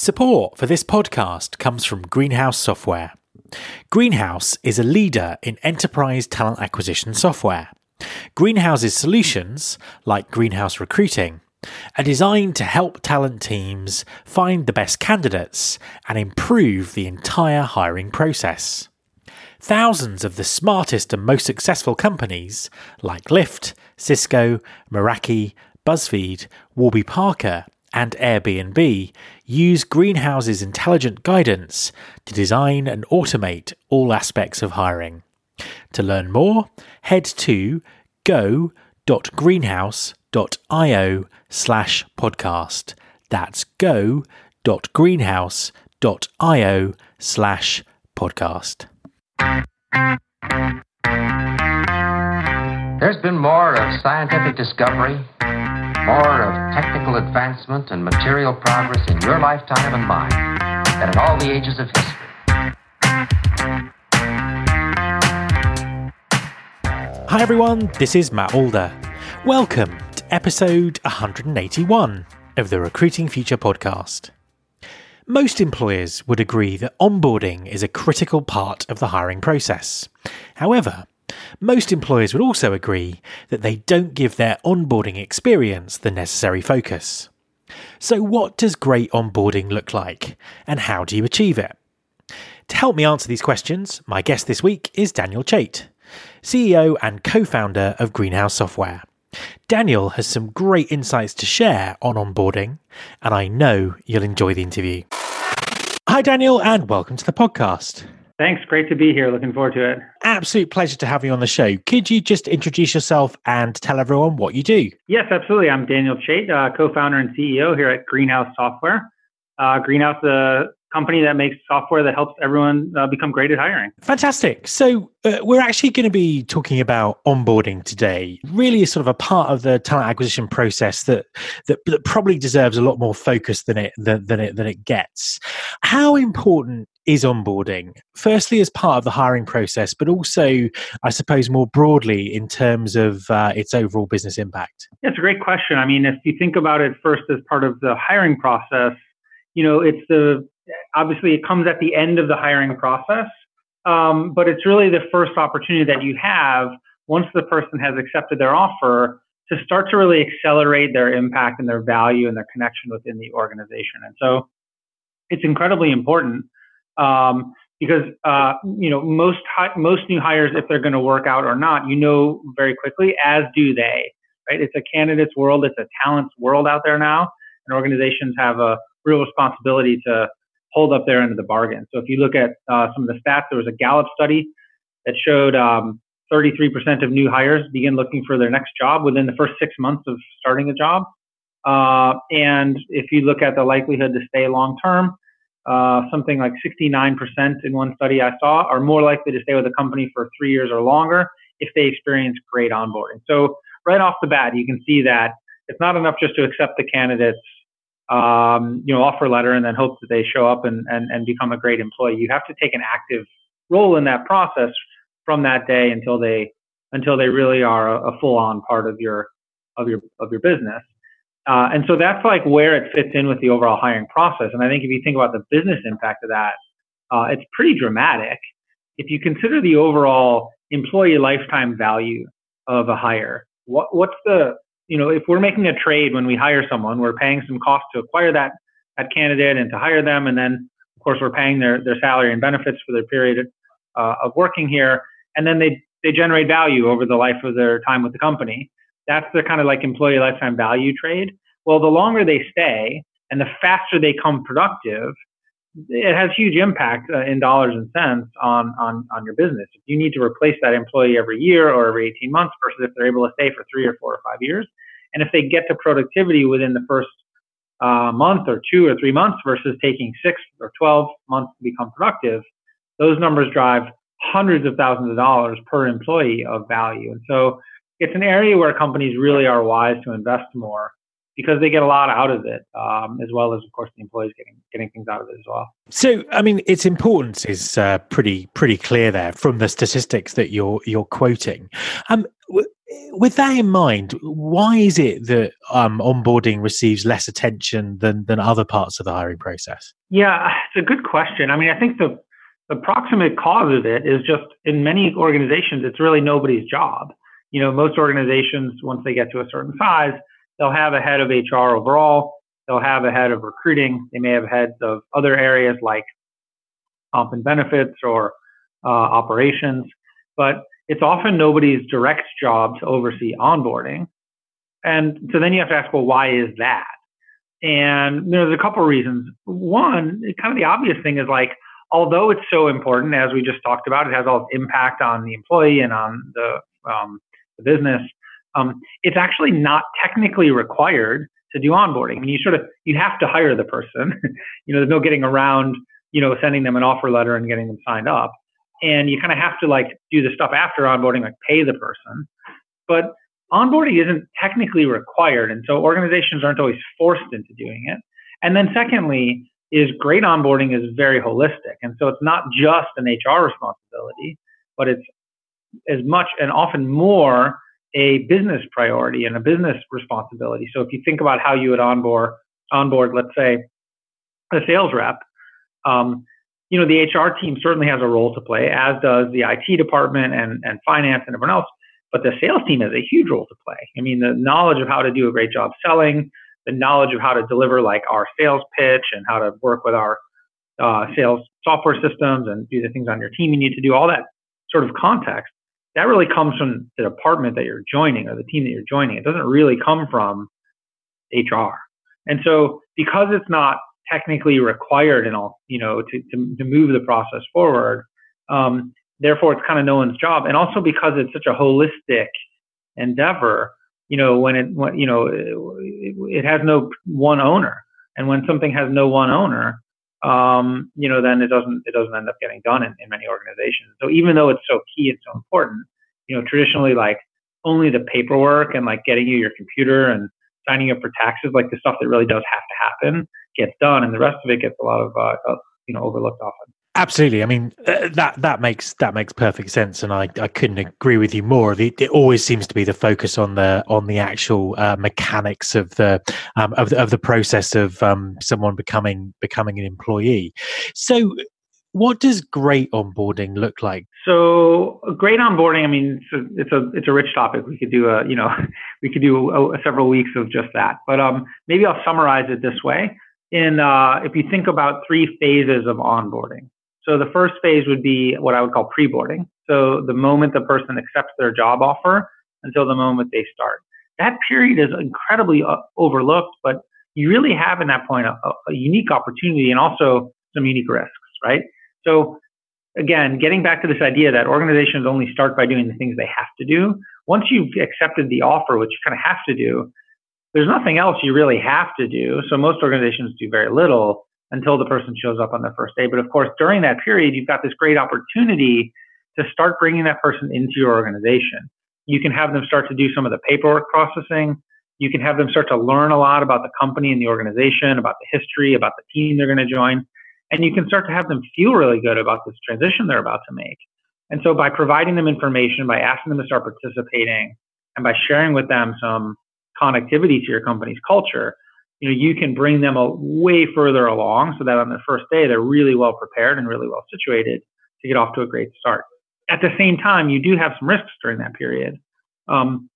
Support for this podcast comes from Greenhouse Software. Greenhouse is a leader in enterprise talent acquisition software. Greenhouse's solutions, like Greenhouse Recruiting, are designed to help talent teams find the best candidates and improve the entire hiring process. Thousands of the smartest and most successful companies, like Lyft, Cisco, Meraki, BuzzFeed, Warby Parker, and Airbnb use Greenhouse's intelligent guidance to design and automate all aspects of hiring. To learn more, head to go.greenhouse.io slash podcast. That's go.greenhouse.io slash podcast. There's been more of scientific discovery more of technical advancement and material progress in your lifetime and mine than in all the ages of history. Hi everyone, this is Matt Alder. Welcome to episode 181 of the Recruiting Future podcast. Most employers would agree that onboarding is a critical part of the hiring process. However, most employers would also agree that they don't give their onboarding experience the necessary focus. So, what does great onboarding look like, and how do you achieve it? To help me answer these questions, my guest this week is Daniel Chait, CEO and co founder of Greenhouse Software. Daniel has some great insights to share on onboarding, and I know you'll enjoy the interview. Hi, Daniel, and welcome to the podcast. Thanks. Great to be here. Looking forward to it. Absolute pleasure to have you on the show. Could you just introduce yourself and tell everyone what you do? Yes, absolutely. I'm Daniel Chait, uh, co founder and CEO here at Greenhouse Software. Uh, Greenhouse, a company that makes software that helps everyone uh, become great at hiring. Fantastic. So, uh, we're actually going to be talking about onboarding today. Really, is sort of a part of the talent acquisition process that, that that probably deserves a lot more focus than it than, than it than it gets. How important is onboarding? Firstly, as part of the hiring process, but also, I suppose, more broadly in terms of uh, its overall business impact? It's a great question. I mean, if you think about it first as part of the hiring process, you know, it's the obviously it comes at the end of the hiring process, um, but it's really the first opportunity that you have once the person has accepted their offer to start to really accelerate their impact and their value and their connection within the organization. And so it's incredibly important um, because uh, you know most hi- most new hires, if they're going to work out or not, you know very quickly, as do they. Right? It's a candidates world, it's a talents world out there now, and organizations have a real responsibility to hold up their end of the bargain. So if you look at uh, some of the stats, there was a Gallup study that showed um, 33% of new hires begin looking for their next job within the first six months of starting a job. Uh, and if you look at the likelihood to stay long term, uh, something like 69% in one study I saw are more likely to stay with a company for three years or longer if they experience great onboarding. So right off the bat, you can see that it's not enough just to accept the candidate's um, you know offer letter and then hope that they show up and, and, and become a great employee. You have to take an active role in that process from that day until they until they really are a, a full on part of your of your of your business. Uh, and so that's like where it fits in with the overall hiring process. And I think if you think about the business impact of that, uh, it's pretty dramatic. If you consider the overall employee lifetime value of a hire, what, what's the, you know, if we're making a trade when we hire someone, we're paying some cost to acquire that, that candidate and to hire them. And then, of course, we're paying their, their salary and benefits for their period uh, of working here. And then they, they generate value over the life of their time with the company. That's the kind of like employee lifetime value trade. Well, the longer they stay and the faster they come productive, it has huge impact uh, in dollars and cents on, on, on your business. If you need to replace that employee every year or every 18 months versus if they're able to stay for three or four or five years, and if they get to productivity within the first uh, month or two or three months versus taking six or 12 months to become productive, those numbers drive hundreds of thousands of dollars per employee of value. And so it's an area where companies really are wise to invest more because they get a lot out of it, um, as well as, of course, the employees getting getting things out of it as well. So, I mean, its importance is uh, pretty pretty clear there from the statistics that you're you're quoting. Um, w- with that in mind, why is it that um, onboarding receives less attention than than other parts of the hiring process? Yeah, it's a good question. I mean, I think the the proximate cause of it is just in many organizations, it's really nobody's job. You know, most organizations, once they get to a certain size, they'll have a head of HR overall. They'll have a head of recruiting. They may have heads of other areas like comp and benefits or uh, operations. But it's often nobody's direct job to oversee onboarding. And so then you have to ask, well, why is that? And there's a couple of reasons. One, kind of the obvious thing is like, although it's so important, as we just talked about, it has all this impact on the employee and on the, um, the business. Um, it's actually not technically required to do onboarding. I mean, you sort of you have to hire the person. you know, there's no getting around, you know, sending them an offer letter and getting them signed up. And you kind of have to like do the stuff after onboarding, like pay the person. But onboarding isn't technically required, and so organizations aren't always forced into doing it. And then secondly, is great onboarding is very holistic, and so it's not just an HR responsibility, but it's as much and often more a business priority and a business responsibility. So if you think about how you would onboard, onboard, let's say, a sales rep, um, you know, the HR team certainly has a role to play, as does the IT department and, and finance and everyone else. But the sales team has a huge role to play. I mean, the knowledge of how to do a great job selling, the knowledge of how to deliver like our sales pitch and how to work with our uh, sales software systems and do the things on your team you need to do, all that sort of context that really comes from the department that you're joining or the team that you're joining. It doesn't really come from HR. And so because it's not technically required and all, you know, to, to, to move the process forward, um, therefore it's kind of no one's job. And also because it's such a holistic endeavor, you know, when it, when, you know, it, it has no one owner. And when something has no one owner, um, you know, then it doesn't it doesn't end up getting done in, in many organizations. So even though it's so key and so important, you know, traditionally like only the paperwork and like getting you your computer and signing up for taxes, like the stuff that really does have to happen, gets done, and the rest of it gets a lot of uh, you know overlooked often. Absolutely. I mean uh, that that makes that makes perfect sense, and I, I couldn't agree with you more. The, it always seems to be the focus on the on the actual uh, mechanics of the um, of the, of the process of um, someone becoming becoming an employee. So, what does great onboarding look like? So, great onboarding. I mean, it's a it's a, it's a rich topic. We could do a you know we could do a, a several weeks of just that. But um, maybe I'll summarize it this way. In uh, if you think about three phases of onboarding. So the first phase would be what I would call pre-boarding. So the moment the person accepts their job offer until the moment they start. That period is incredibly uh, overlooked, but you really have in that point a, a unique opportunity and also some unique risks, right? So again, getting back to this idea that organizations only start by doing the things they have to do. Once you've accepted the offer, which you kind of have to do, there's nothing else you really have to do. So most organizations do very little until the person shows up on their first day. But of course, during that period, you've got this great opportunity to start bringing that person into your organization. You can have them start to do some of the paperwork processing. You can have them start to learn a lot about the company and the organization, about the history, about the team they're going to join. And you can start to have them feel really good about this transition they're about to make. And so by providing them information, by asking them to start participating, and by sharing with them some connectivity to your company's culture, you know, you can bring them a way further along so that on their first day, they're really well prepared and really well situated to get off to a great start. At the same time, you do have some risks during that period. Um,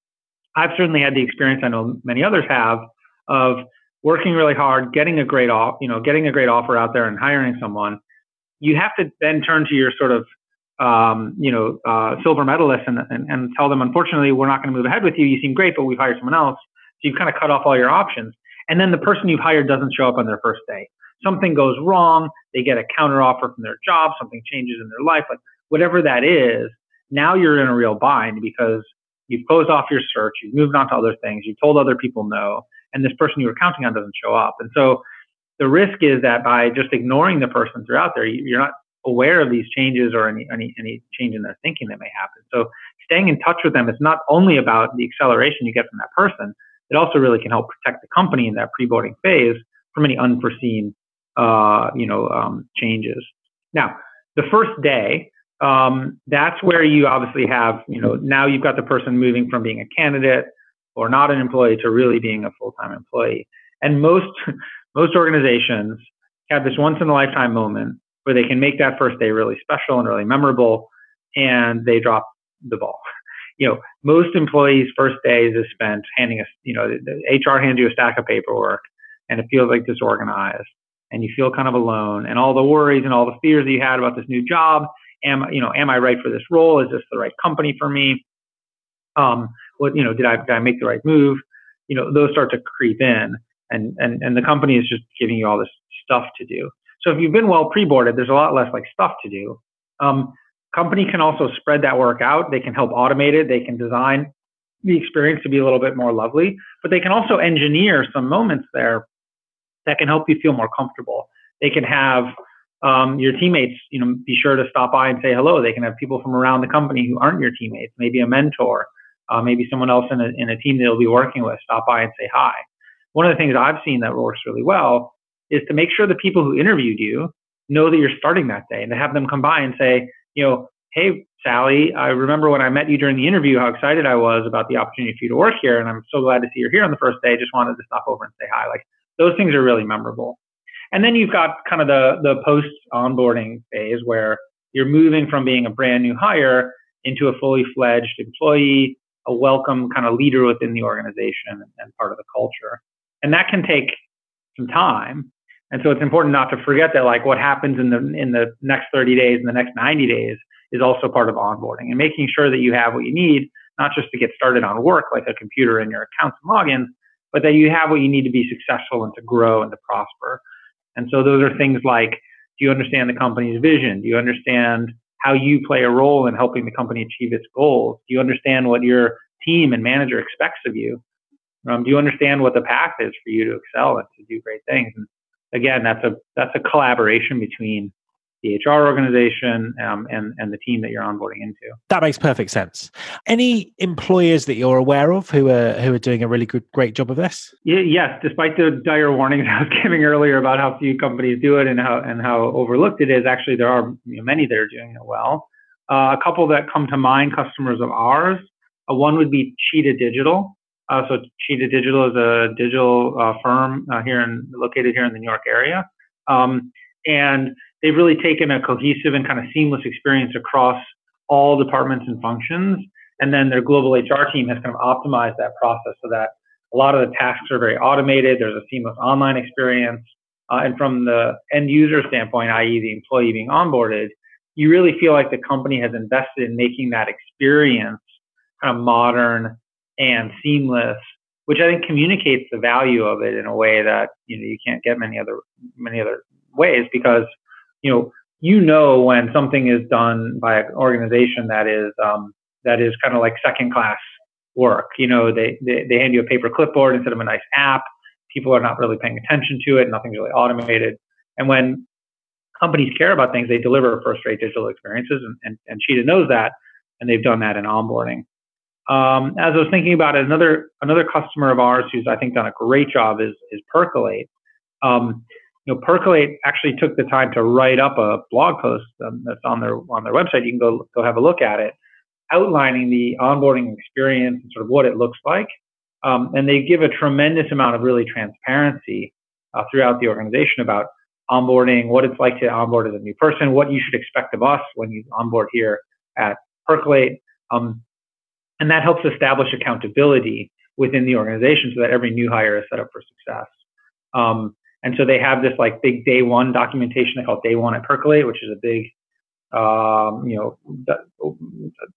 I've certainly had the experience I know many others have of working really hard, getting a great off, you know, getting a great offer out there and hiring someone. You have to then turn to your sort of, um, you know, uh, silver medalist and, and, and tell them, unfortunately, we're not going to move ahead with you. You seem great, but we've hired someone else. So you've kind of cut off all your options and then the person you've hired doesn't show up on their first day. Something goes wrong, they get a counter offer from their job, something changes in their life, like whatever that is, now you're in a real bind because you've closed off your search, you've moved on to other things, you've told other people no, and this person you were counting on doesn't show up. And so the risk is that by just ignoring the person throughout there, you're not aware of these changes or any, any, any change in their thinking that may happen. So staying in touch with them is not only about the acceleration you get from that person, it also really can help protect the company in that pre-boarding phase from any unforeseen, uh, you know, um, changes. Now, the first day, um, that's where you obviously have, you know, now you've got the person moving from being a candidate or not an employee to really being a full-time employee. And most most organizations have this once in a lifetime moment where they can make that first day really special and really memorable, and they drop the ball. You know, most employees' first days is spent handing us, you know, HR hands you a stack of paperwork, and it feels like disorganized, and you feel kind of alone, and all the worries and all the fears that you had about this new job. Am you know, am I right for this role? Is this the right company for me? Um, what you know, did I did I make the right move? You know, those start to creep in, and and and the company is just giving you all this stuff to do. So if you've been well pre-boarded, there's a lot less like stuff to do. Um, company can also spread that work out. They can help automate it. They can design the experience to be a little bit more lovely, but they can also engineer some moments there that can help you feel more comfortable. They can have um, your teammates, you know, be sure to stop by and say hello. They can have people from around the company who aren't your teammates, maybe a mentor, uh, maybe someone else in a, in a team that you'll be working with, stop by and say hi. One of the things I've seen that works really well is to make sure the people who interviewed you know that you're starting that day and to have them come by and say, you know, hey, Sally, I remember when I met you during the interview how excited I was about the opportunity for you to work here. And I'm so glad to see you're here on the first day. Just wanted to stop over and say hi. Like those things are really memorable. And then you've got kind of the, the post onboarding phase where you're moving from being a brand new hire into a fully fledged employee, a welcome kind of leader within the organization and part of the culture. And that can take some time. And so it's important not to forget that like what happens in the in the next 30 days and the next 90 days is also part of onboarding and making sure that you have what you need, not just to get started on work like a computer and your accounts and logins, but that you have what you need to be successful and to grow and to prosper. And so those are things like do you understand the company's vision? Do you understand how you play a role in helping the company achieve its goals? Do you understand what your team and manager expects of you? Um, do you understand what the path is for you to excel and to do great things? And again, that's a that's a collaboration between the HR organization um, and and the team that you're onboarding into. That makes perfect sense. Any employers that you're aware of who are who are doing a really good great job of this? Yeah, yes, despite the dire warnings I was giving earlier about how few companies do it and how and how overlooked it is, actually there are you know, many that are doing it well. Uh, a couple that come to mind, customers of ours. Uh, one would be Cheetah Digital. Uh, so Cheetah Digital is a digital uh, firm uh, here in located here in the New York area, um, and they've really taken a cohesive and kind of seamless experience across all departments and functions. And then their global HR team has kind of optimized that process so that a lot of the tasks are very automated. There's a seamless online experience, uh, and from the end user standpoint, i.e., the employee being onboarded, you really feel like the company has invested in making that experience kind of modern and seamless, which I think communicates the value of it in a way that you know you can't get many other many other ways because you know you know when something is done by an organization that is um, that is kind of like second class work. You know, they, they they hand you a paper clipboard instead of a nice app. People are not really paying attention to it. Nothing's really automated. And when companies care about things, they deliver first-rate digital experiences, and, and, and Cheetah knows that, and they've done that in onboarding. Um, as I was thinking about it, another another customer of ours who's I think done a great job is is Percolate. Um, you know, Percolate actually took the time to write up a blog post um, that's on their on their website. You can go go have a look at it, outlining the onboarding experience and sort of what it looks like. Um, and they give a tremendous amount of really transparency uh, throughout the organization about onboarding, what it's like to onboard as a new person, what you should expect of us when you onboard here at Percolate. Um, and that helps establish accountability within the organization so that every new hire is set up for success. Um, and so they have this like big day one documentation they call day one at Percolate, which is a big, um, you know,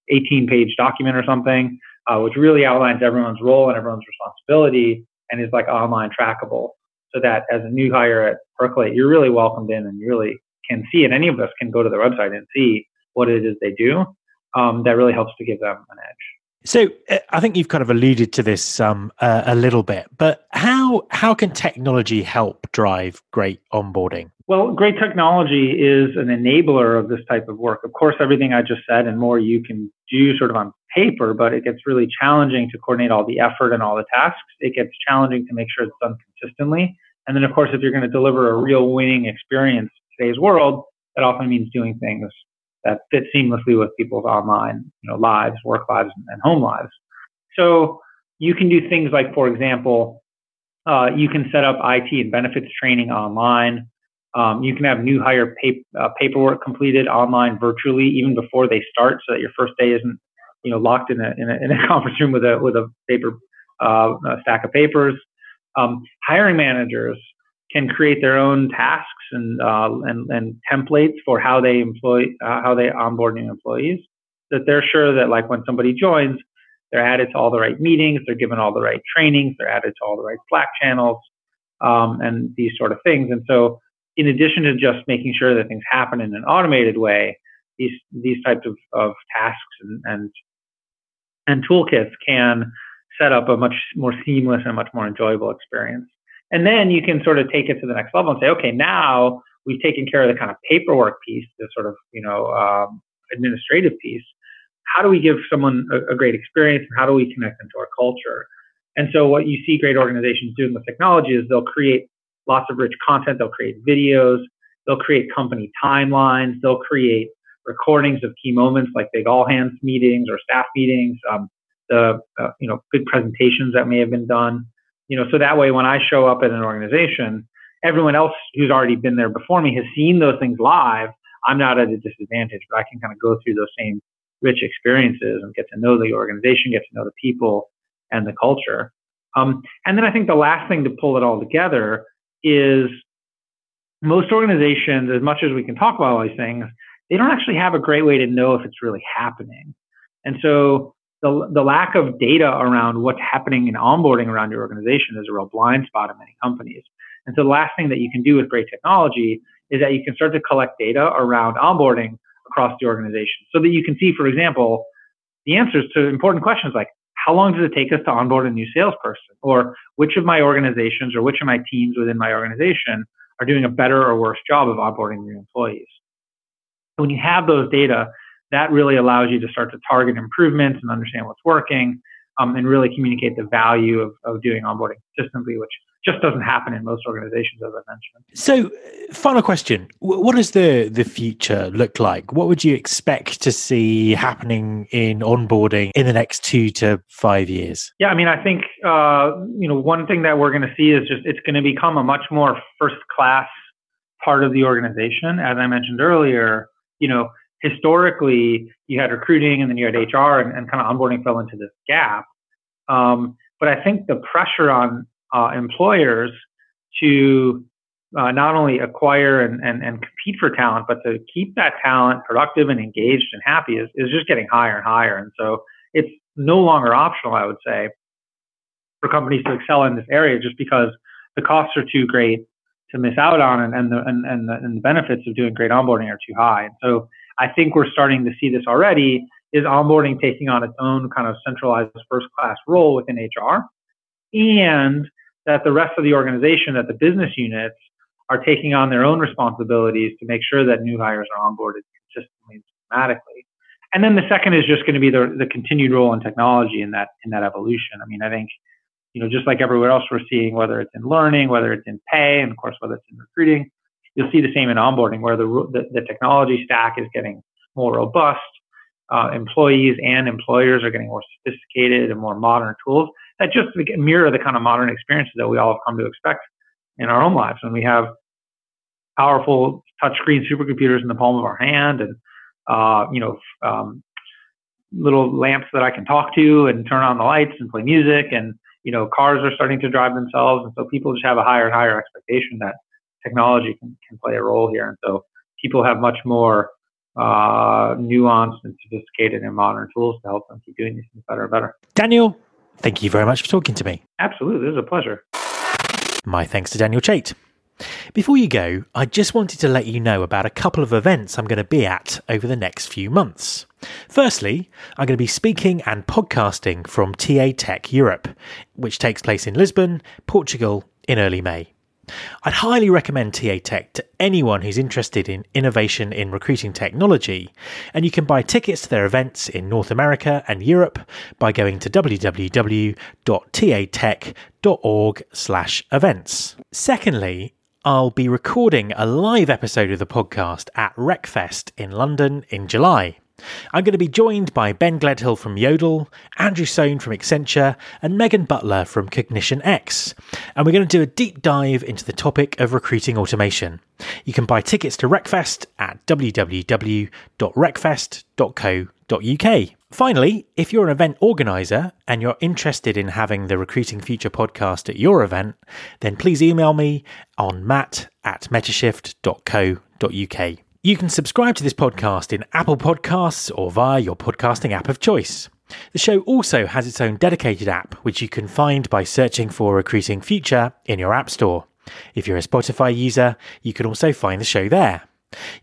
18 page document or something, uh, which really outlines everyone's role and everyone's responsibility and is like online trackable so that as a new hire at Percolate, you're really welcomed in and you really can see it. Any of us can go to their website and see what it is they do. Um, that really helps to give them an edge So uh, I think you've kind of alluded to this um, uh, a little bit, but how how can technology help drive great onboarding? Well, great technology is an enabler of this type of work. Of course, everything I just said and more you can do sort of on paper, but it gets really challenging to coordinate all the effort and all the tasks. It gets challenging to make sure it's done consistently. And then, of course, if you're going to deliver a real winning experience in today's world, that often means doing things that fit seamlessly with people's online, you know, lives, work lives, and home lives. So you can do things like, for example, uh, you can set up IT and benefits training online. Um, you can have new hire pap- uh, paperwork completed online virtually even before they start, so that your first day isn't, you know, locked in a in a, in a conference room with a with a paper uh, a stack of papers. Um, hiring managers can create their own tasks and uh, and, and templates for how they employ uh, how they onboard new employees. That they're sure that like when somebody joins, they're added to all the right meetings, they're given all the right trainings, they're added to all the right Slack channels, um, and these sort of things. And so, in addition to just making sure that things happen in an automated way, these these types of, of tasks and, and and toolkits can set up a much more seamless and much more enjoyable experience. And then you can sort of take it to the next level and say, okay, now we've taken care of the kind of paperwork piece, the sort of, you know, um, administrative piece. How do we give someone a, a great experience and how do we connect them to our culture? And so what you see great organizations doing with technology is they'll create lots of rich content. They'll create videos. They'll create company timelines. They'll create recordings of key moments like big all hands meetings or staff meetings. Um, the uh, you know good presentations that may have been done you know so that way when i show up at an organization everyone else who's already been there before me has seen those things live. I'm not at a disadvantage but i can kind of go through those same rich experiences and get to know the organization get to know the people and the culture. Um, and then i think the last thing to pull it all together is most organizations as much as we can talk about all these things they don't actually have a great way to know if it's really happening. And so the, the lack of data around what's happening in onboarding around your organization is a real blind spot in many companies. And so the last thing that you can do with great technology is that you can start to collect data around onboarding across the organization so that you can see, for example, the answers to important questions like how long does it take us to onboard a new salesperson? Or which of my organizations or which of my teams within my organization are doing a better or worse job of onboarding new employees? When you have those data, that really allows you to start to target improvements and understand what's working um, and really communicate the value of, of doing onboarding consistently, which just doesn't happen in most organizations, as I mentioned. So, final question: What does the the future look like? What would you expect to see happening in onboarding in the next two to five years? Yeah, I mean, I think uh, you know one thing that we're going to see is just it's going to become a much more first class part of the organization. As I mentioned earlier, you know, historically you had recruiting and then you had HR and, and kind of onboarding fell into this gap. Um, but I think the pressure on uh, employers to uh, not only acquire and, and, and compete for talent, but to keep that talent productive and engaged and happy is, is just getting higher and higher. And so it's no longer optional, I would say, for companies to excel in this area just because the costs are too great to miss out on and, and, the, and, and, the, and the benefits of doing great onboarding are too high. And so I think we're starting to see this already is onboarding taking on its own kind of centralized first class role within HR and that the rest of the organization, that the business units are taking on their own responsibilities to make sure that new hires are onboarded consistently and systematically. And then the second is just going to be the, the continued role in technology in that in that evolution. I mean, I think, you know, just like everywhere else we're seeing, whether it's in learning, whether it's in pay, and of course whether it's in recruiting, You'll see the same in onboarding, where the, the, the technology stack is getting more robust. Uh, employees and employers are getting more sophisticated and more modern tools that just mirror the kind of modern experiences that we all have come to expect in our own lives. When we have powerful touchscreen supercomputers in the palm of our hand, and uh, you know, um, little lamps that I can talk to and turn on the lights and play music, and you know, cars are starting to drive themselves, and so people just have a higher and higher expectation that technology can, can play a role here. And so people have much more uh, nuanced and sophisticated and modern tools to help them keep doing these things better and better. Daniel, thank you very much for talking to me. Absolutely. It was a pleasure. My thanks to Daniel Chait. Before you go, I just wanted to let you know about a couple of events I'm going to be at over the next few months. Firstly, I'm going to be speaking and podcasting from TA Tech Europe, which takes place in Lisbon, Portugal, in early May. I'd highly recommend TA Tech to anyone who's interested in innovation in recruiting technology, and you can buy tickets to their events in North America and Europe by going to www.tatech.org/events. Secondly, I'll be recording a live episode of the podcast at Recfest in London in July. I'm going to be joined by Ben Gledhill from Yodel, Andrew Sohn from Accenture, and Megan Butler from Cognition X. And we're going to do a deep dive into the topic of recruiting automation. You can buy tickets to Recfest at www.recfest.co.uk. Finally, if you're an event organizer and you're interested in having the Recruiting Future podcast at your event, then please email me on matt at metashift.co.uk. You can subscribe to this podcast in Apple Podcasts or via your podcasting app of choice. The show also has its own dedicated app, which you can find by searching for Recruiting Future in your App Store. If you're a Spotify user, you can also find the show there.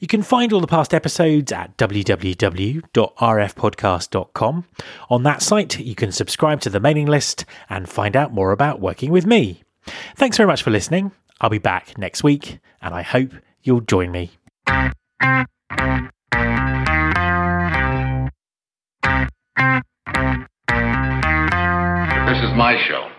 You can find all the past episodes at www.rfpodcast.com. On that site, you can subscribe to the mailing list and find out more about working with me. Thanks very much for listening. I'll be back next week, and I hope you'll join me. This is my show.